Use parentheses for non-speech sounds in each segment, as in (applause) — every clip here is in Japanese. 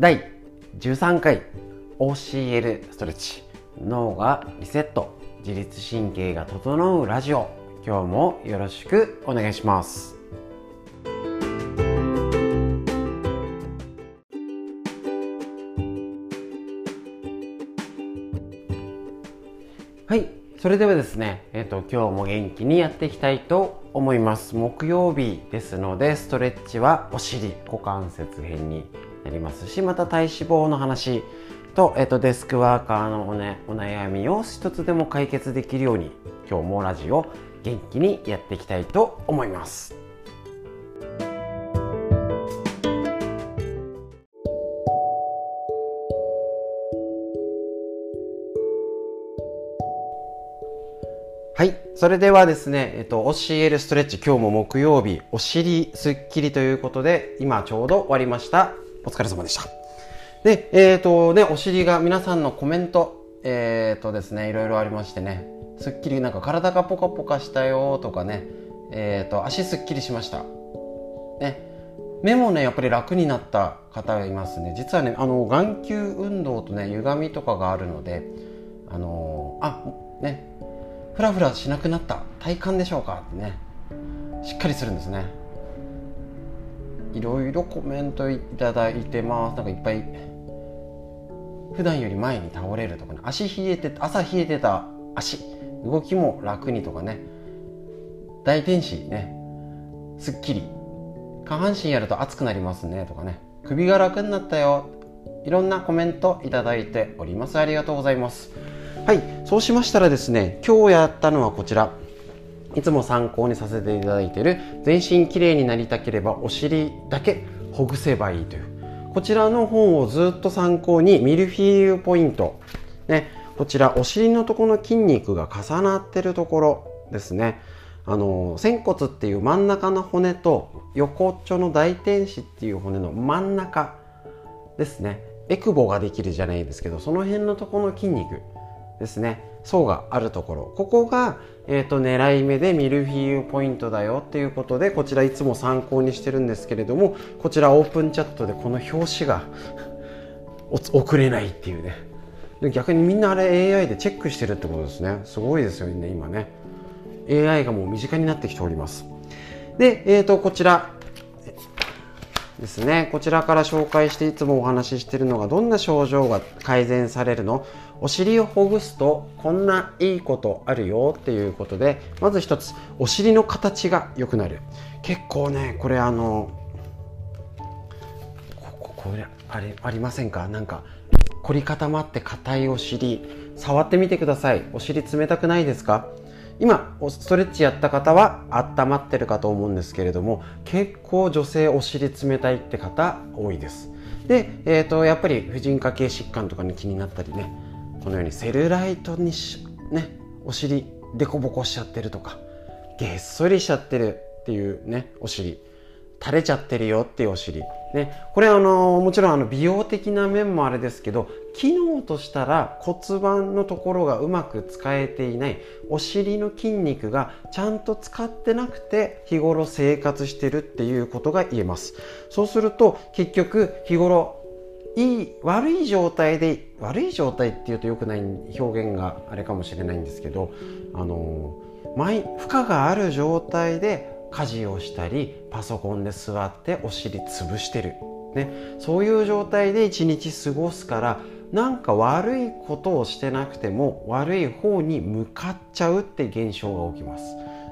第13回 OCL ストレッチ脳がリセット自律神経が整うラジオ今日もよろしくお願いしますはいそれではですね、えっ、と、今日も元気にやっていきたいと思います。木曜日ですので、ストレッチはお尻、股関節編になりますし、また体脂肪の話と、えっ、と、デスクワーカーのお,、ね、お悩みを一つでも解決できるように、今日もラジオ元気にやっていきたいと思います。はい。それではですね、えっと、教えるストレッチ、今日も木曜日、お尻すっきりということで、今ちょうど終わりました。お疲れ様でした。で、えっ、ー、とね、お尻が皆さんのコメント、えっ、ー、とですね、いろいろありましてね、すっきりなんか体がポカポカしたよとかね、えっ、ー、と、足すっきりしました。ね、目もね、やっぱり楽になった方がいますね。実はね、あの、眼球運動とね、歪みとかがあるので、あのあ、ね、フラフラしなくなった体感でしょうか？ってねしっかりするんですねいろいろコメントいただいてます。なんかいっぱい。普段より前に倒れるとかね。足冷えて朝冷えてた。足。動きも楽にとかね。大天使ね。すっきり。下半身やると熱くなりますね。とかね。首が楽になったよ。いろんなコメントいただいております。ありがとうございます。はい。そうしましたらですね今日やったのはこちら。いつも参考にさせていただいている全身きれいになりたければお尻だけほぐせばいいという。こちらの本をずっと参考にミルフィーユポイント。ね。こちらお尻のとこの筋肉が重なってるところですね。あの仙骨っていう真ん中の骨と横っちょの大天使っていう骨の真ん中ですね。エクボができるじゃないですけどその辺のとこの筋肉ですね。層があるところ。ここが、えーと、狙い目でミルフィーユポイントだよっていうことでこちらいつも参考にしてるんですけれどもこちらオープンチャットでこの表紙が (laughs) 送れないっていうね。逆にみんなあれ AI でチェックしてるってことですね。すごいですよね今ね。AI がもう身近になってきております。で、えーとこちらですね。こちらから紹介していつもお話ししているのがどんな症状が改善されるの？お尻をほぐすとこんないいことあるよっていうことでまず一つお尻の形が良くなる。結構ねこれあのここれあれありませんか？なんか凝り固まって硬いお尻触ってみてください。お尻冷たくないですか？今ストレッチやった方は温まってるかと思うんですけれども結構女性お尻冷たいって方多いですで、えーと、やっぱり婦人科系疾患とかに気になったりねこのようにセルライトにねお尻デコボコしちゃってるとかげっそりしちゃってるっていうねお尻垂れちゃってるよっていうお尻。ね、これあのもちろんあの美容的な面もあれですけど機能としたら骨盤のところがうまく使えていないお尻の筋肉がちゃんと使ってなくて日頃生活してるっていうことが言えます。そうすると結局日頃いい悪い状態で悪い状態っていうとよくない表現があれかもしれないんですけどあの負荷がある状態で家事をしたりパソコンで座ってお尻潰してる、ね、そういう状態で一日過ごすからなんか悪いことをしてなくても悪い方に向かっちゃうって現象が起きます。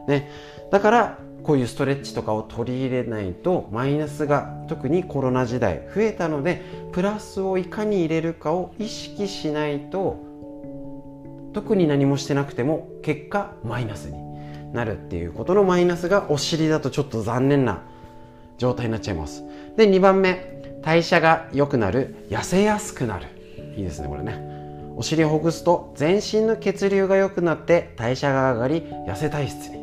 ね、だからこういうストレッチとかを取り入れないとマイナスが特にコロナ時代増えたのでプラスをいかに入れるかを意識しないと特に何もしてなくても結果マイナスになるっていうことのマイナスがお尻だとちょっと残念な状態になっちゃいます。で2番目代謝が良くなる痩せやすくなる。いいですねこれね。お尻をほぐすと全身の血流が良くなって代謝が上がり痩せ体質に。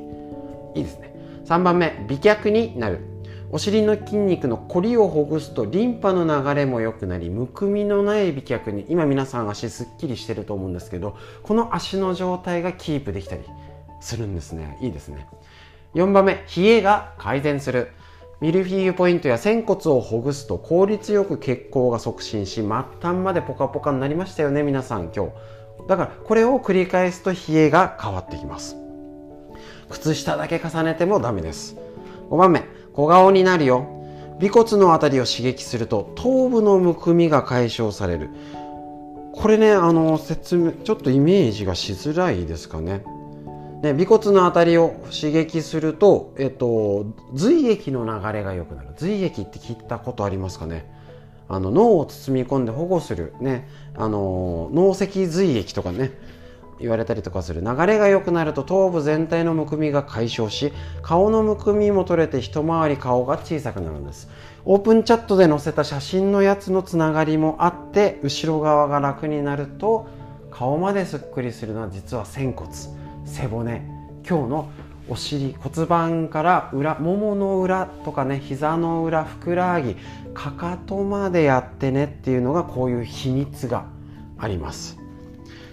いいですね。3番目美脚になる。お尻の筋肉のコリをほぐすとリンパの流れも良くなりむくみのない美脚に。今皆さん足すっきりしてると思うんですけどこの足の状態がキープできたりするんですね。いいですね。4番目冷えが改善する。ミルフィーユポイントや仙骨をほぐすと効率よく血行が促進し末端までポカポカになりましたよね皆さん今日。だからこれを繰り返すと冷えが変わってきます。靴下だけ重ねてもダメです。5番目小顔になるよ。尾骨のあたりを刺激すると頭部のむくみが解消される。これねあの説明ちょっとイメージがしづらいですかね。ね、尾骨のあたりを刺激すると、えっと、髄液の流れが良くなる。髄液って聞いたことありますかね？あの脳を包み込んで保護する、ね、あの脳石髄液とかね言われたりとかする。流れが良くなると頭部全体のむくみが解消し顔のむくみも取れて一回り顔が小さくなるんです。オープンチャットで載せた写真のやつのつながりもあって後ろ側が楽になると顔まですっくりするのは実は仙骨。背骨。今日のお尻骨盤から裏ももの裏とかね膝の裏ふくらはぎかかとまでやってねっていうのがこういう秘密があります。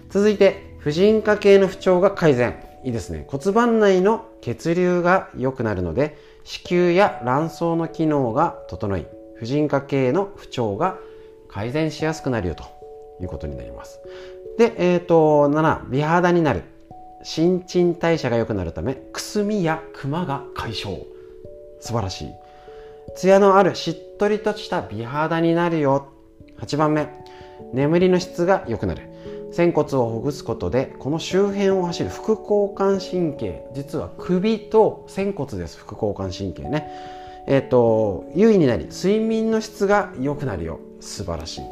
続いて婦人科系の不調が改善。いいですね。骨盤内の血流が良くなるので子宮や卵巣の機能が整い婦人科系の不調が改善しやすくなるよということになります。で、えっ、ー、と7美肌になる。新陳代謝が良くなるためくすみやクマが解消。素晴らしい。ツヤのあるしっとりとした美肌になるよ。8番目。眠りの質が良くなる。仙骨をほぐすことでこの周辺を走る副交感神経実は首と仙骨です。副交感神経ね。えっ、ー、と優位になり睡眠の質が良くなるよ。素晴らしい。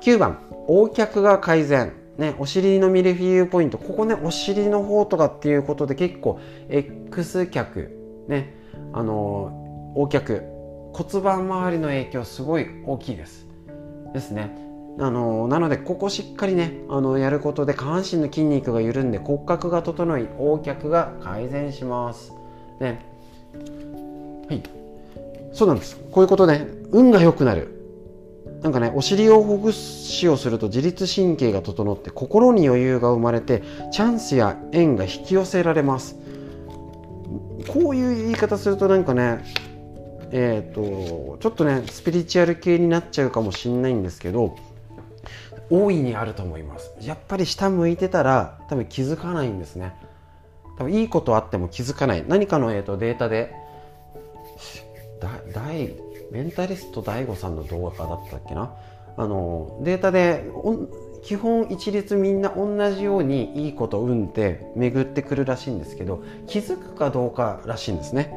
9番。横脚が改善。ね、お尻のミルフィーユポイントここねお尻の方とかっていうことで結構 X 脚ねあの横脚骨盤周りの影響すごい大きいです。ですね。あのなのでここしっかりねあのやることで下半身の筋肉が緩んで骨格が整い横脚が改善します。ね。はい。そうなんです。こういうことで、運が良くなる。なんかねお尻をほぐしをすると自律神経が整って心に余裕が生まれてチャンスや縁が引き寄せられます。こういう言い方するとなんかねえっ、ー、とちょっとねスピリチュアル系になっちゃうかもしんないんですけど大いにあると思います。やっぱり下向いてたら多分気づかないんですね。多分いいことあっても気づかない。何かの、えーと、データで大メンタリスト DAIGO さんの動画だったっけな？あのデータで基本一律みんな同じようにいいこと運って巡ってくるらしいんですけど気づくかどうからしいんですね。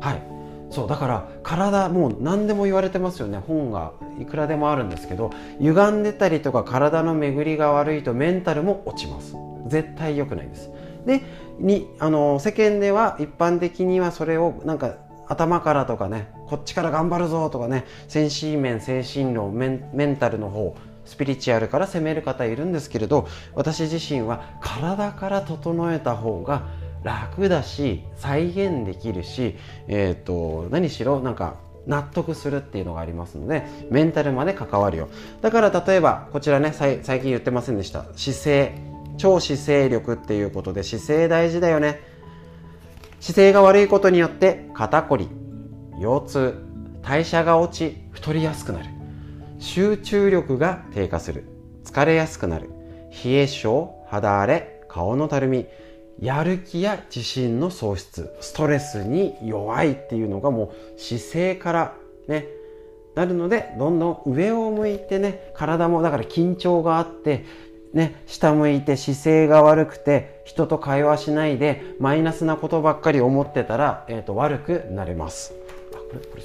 はい。そうだから体もう何でも言われてますよね。本がいくらでもあるんですけど歪んでたりとか体の巡りが悪いとメンタルも落ちます。絶対良くないです。でにあの世間では一般的にはそれをなんか頭からとかねこっちから頑張るぞとかね精神面精神論メンタルの方スピリチュアルから攻める方いるんですけれど私自身は体から整えた方が楽だし再現できるし、えーと、何しろなんか納得するっていうのがありますのでメンタルまで関わるよ。だから例えばこちらね最近言ってませんでした。姿勢。超姿勢力っていうことで姿勢大事だよね。姿勢が悪いことによって肩こり腰痛代謝が落ち太りやすくなる。集中力が低下する。疲れやすくなる。冷え性肌荒れ顔のたるみやる気や自信の喪失。ストレスに弱いっていうのがもう姿勢からねなるのでどんどん上を向いてね体もだから緊張があってね、下向いて姿勢が悪くて人と会話しないでマイナスなことばっかり思ってたら、えーと、悪くなれます。あこれこれ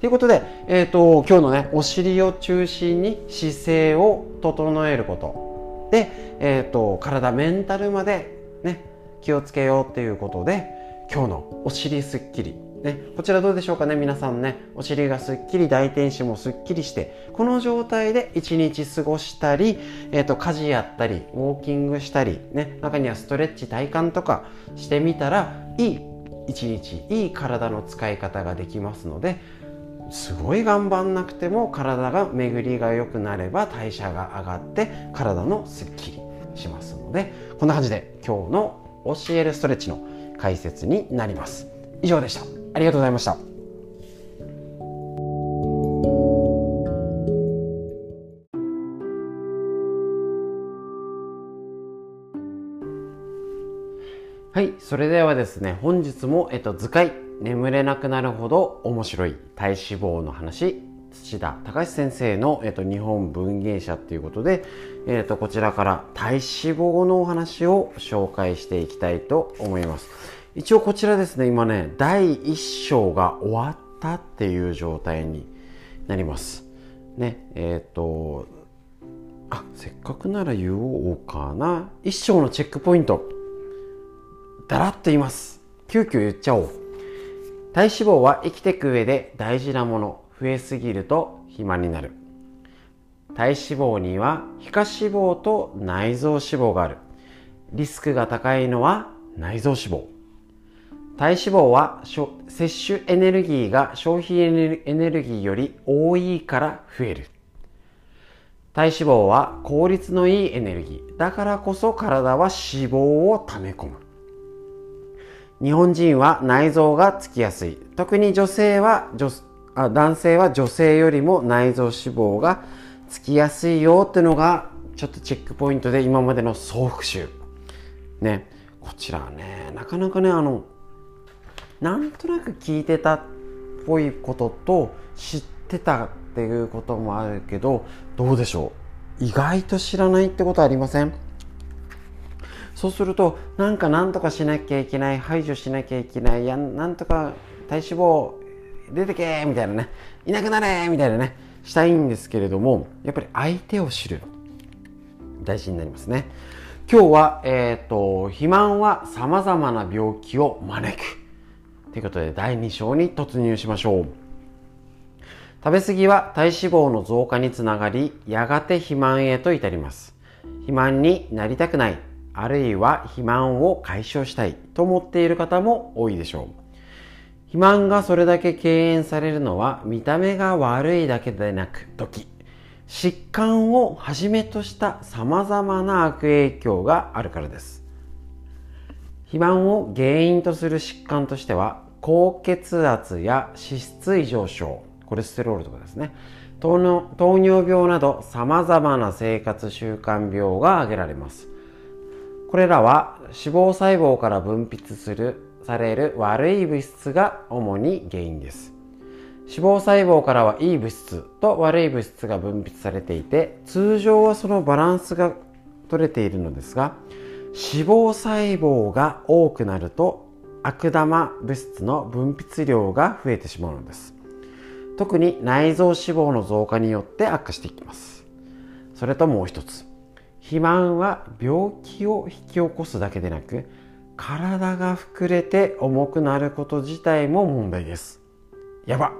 ということで、えーと、今日のねお尻を中心に姿勢を整えること。で、えーと体メンタルまで、ね、気をつけようっていうことで今日のお尻すっきり。ね、こちらどうでしょうかね？皆さんねお尻がすっきり大天使もすっきりしてこの状態で一日過ごしたり、えーと、家事やったりウォーキングしたり、ね、中にはストレッチ体幹とかしてみたらいい一日いい体の使い方ができますのですごい頑張んなくても体が巡りが良くなれば代謝が上がって体のすっきりしますのでこんな感じで今日の教えるストレッチの解説になります。以上でした。ありがとうございました。はい、それではですね、本日も、えっと、図解、眠れなくなるほど面白い体脂肪の話、土田隆先生の、えっと、日本文芸者ということで、えっと、こちらから体脂肪のお話を紹介していきたいと思います。一応こちらですね今ね第1章が終わったっていう状態になりますねえっ、とあせっかくなら言おうかな1章のチェックポイントだらっと言います。急遽言っちゃおう。体脂肪は生きていく上で大事なもの。増えすぎると肥満になる。体脂肪には皮下脂肪と内臓脂肪がある。リスクが高いのは内臓脂肪。体脂肪は摂取エネルギーが消費エネルギーより多いから増える。体脂肪は効率のいいエネルギー。だからこそ体は脂肪を溜め込む。日本人は内臓がつきやすい。特に女性は女あ男性は女性よりも内臓脂肪がつきやすいよっていうのがちょっとチェックポイントで今までの総復習。ね。こちらね、なかなかね、あの、なんとなく聞いてたっぽいことと知ってたっていうこともあるけど、どうでしょう？意外と知らないってことありません？そうするとなんかなんとかしなきゃいけない排除しなきゃいけないやなんとか体脂肪出てけみたいなね。いなくなれみたいなね。したいんですけれどもやっぱり相手を知る。大事になりますね。今日は、えーと、肥満はさまざまな病気を招く。ということで第2章に突入しましょう食べ過ぎは体脂肪の増加につながりやがて肥満へと至ります肥満になりたくないあるいは肥満を解消したいと思っている方も多いでしょう。肥満がそれだけ敬遠されるのは見た目が悪いだけでなく時疾患をはじめとした様々な悪影響があるからです。肥満を原因とする疾患としては高血圧や脂質異常症、コレステロールとかですね、糖尿病など様々な生活習慣病が挙げられます。これらは脂肪細胞から分泌するされる悪い物質が主に原因です。脂肪細胞からはいい物質と悪い物質が分泌されていて通常はそのバランスが取れているのですが脂肪細胞が多くなると悪玉物質の分泌量が増えてしまうのです。特に内臓脂肪の増加によって悪化していきます。それともう一つ。肥満は病気を引き起こすだけでなく体が膨れて重くなること自体も問題です。やば。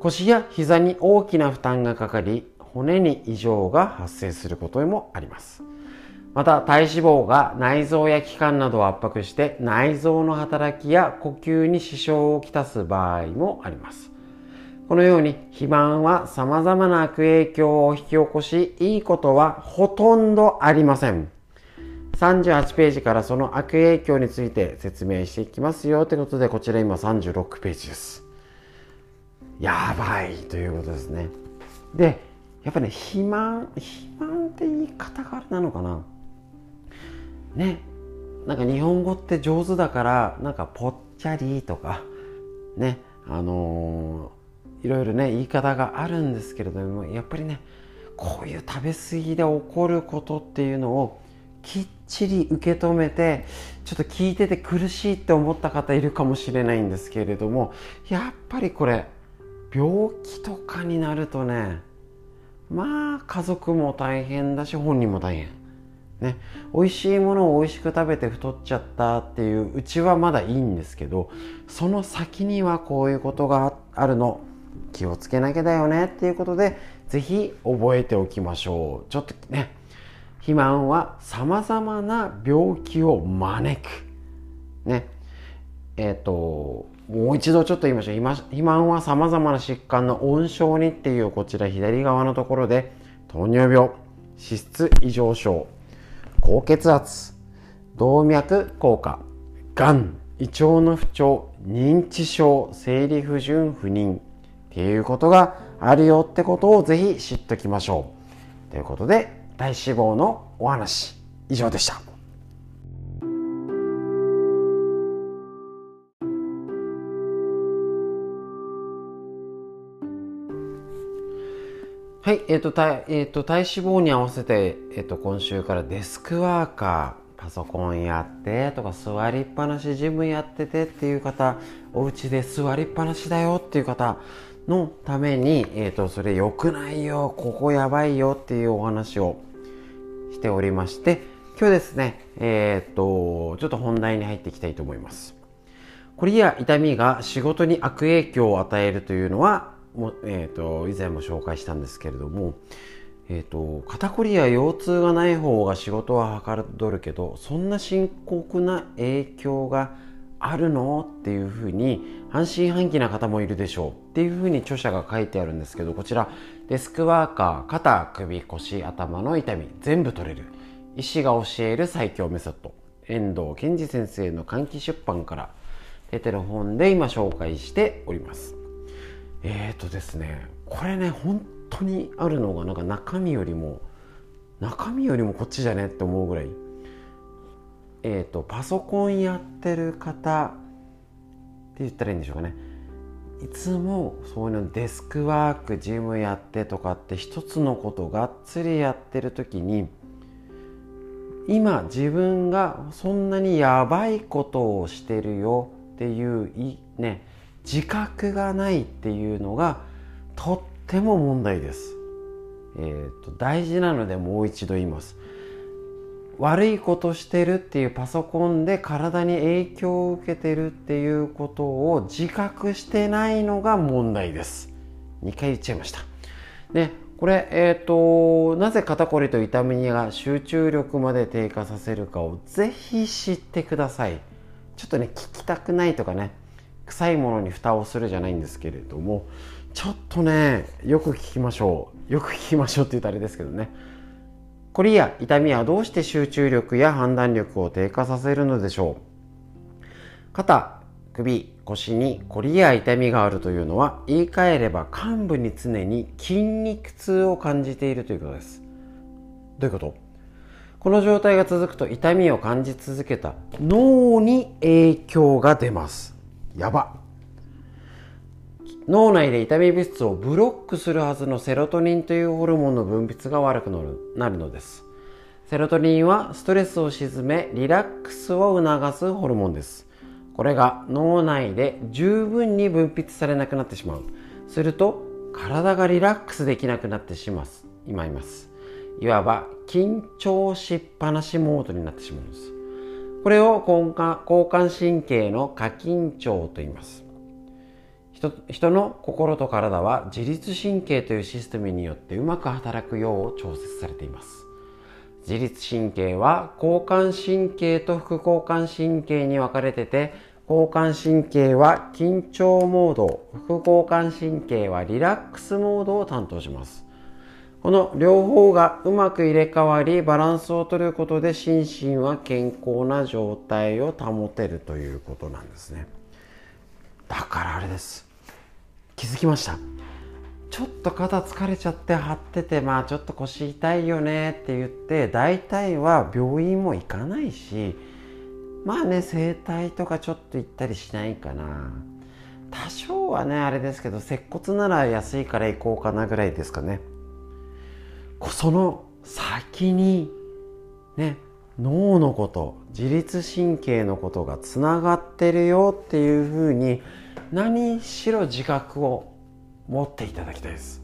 腰や膝に大きな負担がかかり骨に異常が発生することもあります。また体脂肪が内臓や器官などを圧迫して内臓の働きや呼吸に支障をきたす場合もありますこのように肥満は様々な悪影響を引き起こし、いいことはほとんどありません。38ページからその悪影響について説明していきますよということで、こちら今36ページです。やばいということですね。で、やっぱね、肥満、肥満って言い方があれなのかな？ね、なんか日本語って上手だから、なんかぽっちゃりとか、ね、あのーいろいろね言い方があるんですけれどもやっぱりねこういう食べ過ぎで起こることっていうのをきっちり受け止めてちょっと聞いてて苦しいって思った方いるかもしれないんですけれどもやっぱりこれ病気とかになるとねまあ家族も大変だし本人も大変。ね。美味しいものを美味しく食べて太っちゃったっていううちはまだいいんですけどその先にはこういうことがあるの。気をつけなきゃだよねっていうことで是非覚えておきましょう。ちょっとね肥満は様々な病気を招く。ね。えっ、ー、ともう一度ちょっと言いましょう。肥満は様々な疾患の温床にっていうこちら左側のところで糖尿病脂質異常症。高血圧動脈硬化がん胃腸の不調認知症生理不順不妊っていうことがあるよってことをぜひ知っておきましょう。ということで、体脂肪のお話、以上でした。はい、えっ、ー、と、体、えっ、ー、と、体脂肪に合わせて、えっ、ー、と、今週からデスクワーカー、パソコンやってとか、座りっぱなしジムやっててっていう方、お家で座りっぱなしだよっていう方のために、えっ、と、それ良くないよ、ここやばいよっていうお話をしておりまして、今日ですね、えっ、と、ちょっと本題に入っていきたいと思います。こりや痛みが仕事に悪影響を与えるというのはも、えーと、以前も紹介したんですけれども、えーと、肩こりや腰痛がない方が仕事ははかどるけどそんな深刻な影響があるの？っていうふうに半信半疑な方もいるでしょうっていうふうに著者が書いてあるんですけどこちらデスクワーカー肩首腰頭の痛み全部取れる。医師が教える最強メソッド。遠藤健二先生の換気出版から出てる本で今紹介しております。えっ、ー、とですねこれね本当にあるのがなんか中身よりも中身よりもこっちじゃねって思うぐらいえっ、ー、とパソコンやってる方って言ったらいいんでしょうかね。いつもそういうのデスクワークジムやってとかって一つのことがっつりやってる時に今自分がそんなにやばいことをしてるよっていうね自覚がないっていうのがとっても問題です。えーと、大事なのでもう一度言います。悪いことしてるっていうパソコンで体に影響を受けてるっていうことを自覚してないのが問題です。2回言っちゃいました。で、これ、えっ、ー、と、なぜ肩こりと痛みが集中力まで低下させるかをぜひ知ってください。ちょっとね、聞きたくないとかね、臭いものに蓋をするじゃないんですけれどもちょっとねよく聞きましょう。よく聞きましょうって言うとあれですけどね。こりや痛みはどうして集中力や判断力を低下させるのでしょう？肩首腰にこりや痛みがあるというのは言い換えれば患部に常に筋肉痛を感じているということです。どういうこと？この状態が続くと痛みを感じ続けた脳に影響が出ます。やば脳内で痛み物質をブロックするはずのセロトニンというホルモンの分泌が悪くなるのです。セロトニンはストレスを鎮めリラックスを促すホルモンです。これが脳内で十分に分泌されなくなってしまう。すると体がリラックスできなくなってしまいます。いわば緊張しっぱなしモードになってしまうんです。これを交感神経の過緊張と言います。人の心と体は自律神経というシステムによってうまく働くよう調節されています。自律神経は交感神経と副交感神経に分かれてて交感神経は緊張モード副交感神経はリラックスモードを担当します。この両方がうまく入れ替わりバランスをとることで心身は健康な状態を保てるということなんですね。だからあれです。気づきました？ちょっと肩疲れちゃって張っててまあちょっと腰痛いよねって言って大体は病院も行かないしまあね整体とかちょっと行ったりしないかな。多少はねあれですけど接骨なら安いから行こうかなぐらいですかね。その先にね脳のこと自律神経のことがつながってるよっていうふうに何しろ自覚を持っていただきたいです。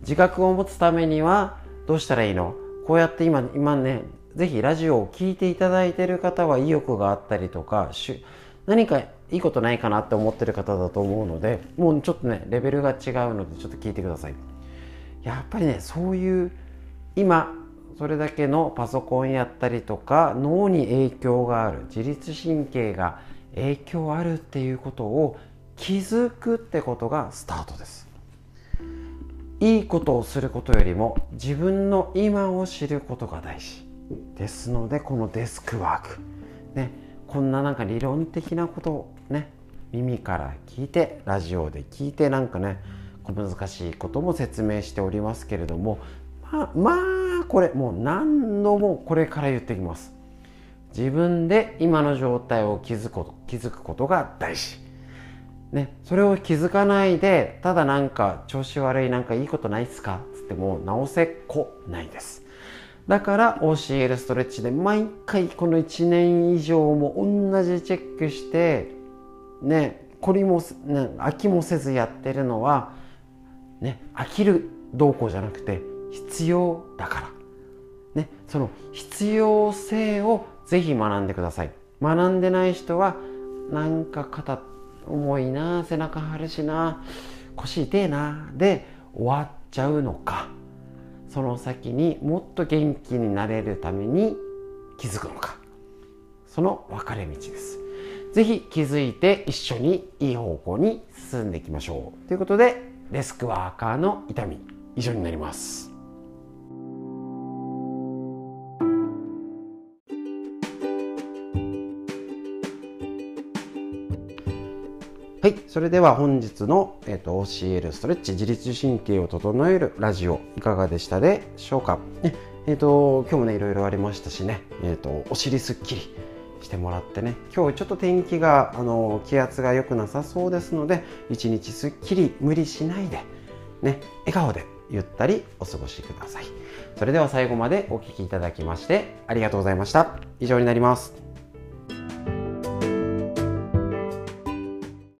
自覚を持つためにはどうしたらいいの？こうやって今今ねぜひラジオを聴いていただいてる方は意欲があったりとか何かいいことないかなって思ってる方だと思うのでもうちょっとねレベルが違うのでちょっと聞いてください。やっぱりねそういう今それだけのパソコンやったりとか脳に影響がある自律神経が影響あるっていうことを気づくってことがスタートです。いいことをすることよりも自分の今を知ることが大事。ですのでこのデスクワーク。ねこんななんか理論的なことをね耳から聞いてラジオで聞いてなんかね小難しいことも説明しておりますけれどもまあ、まあ、これもう何度もこれから言ってきます。自分で今の状態を気づくこと気づくことが大事。ね、それを気づかないでただなんか調子悪いなんかいいことないっすか？つっても直せっこないです。だから OCL ストレッチで毎回この1年以上も同じチェックしてねこれも、ね、飽きもせずやってるのはね飽きるどうこうじゃなくて必要だから。ねその必要性をぜひ学んでください。学んでない人はなんか肩重いな背中張るしな腰痛えなで終わっちゃうのか。その先にもっと元気になれるために気づくのか。その分かれ道です。是非気づいて一緒にいい方向に進んでいきましょう。ということでデスクワーカーの痛み以上になりますはい。それでは本日の、えーと、OCL ストレッチ自律神経を整えるラジオいかがでしたでしょうか、ねえーと、今日もねいろいろありましたしね、えーと、お尻すっきりしてもらってね。今日ちょっと天気があの気圧が良くなさそうですので一日すっきり無理しないで、ね、笑顔でゆったりお過ごしください。それでは最後までお聴きいただきましてありがとうございました。以上になります。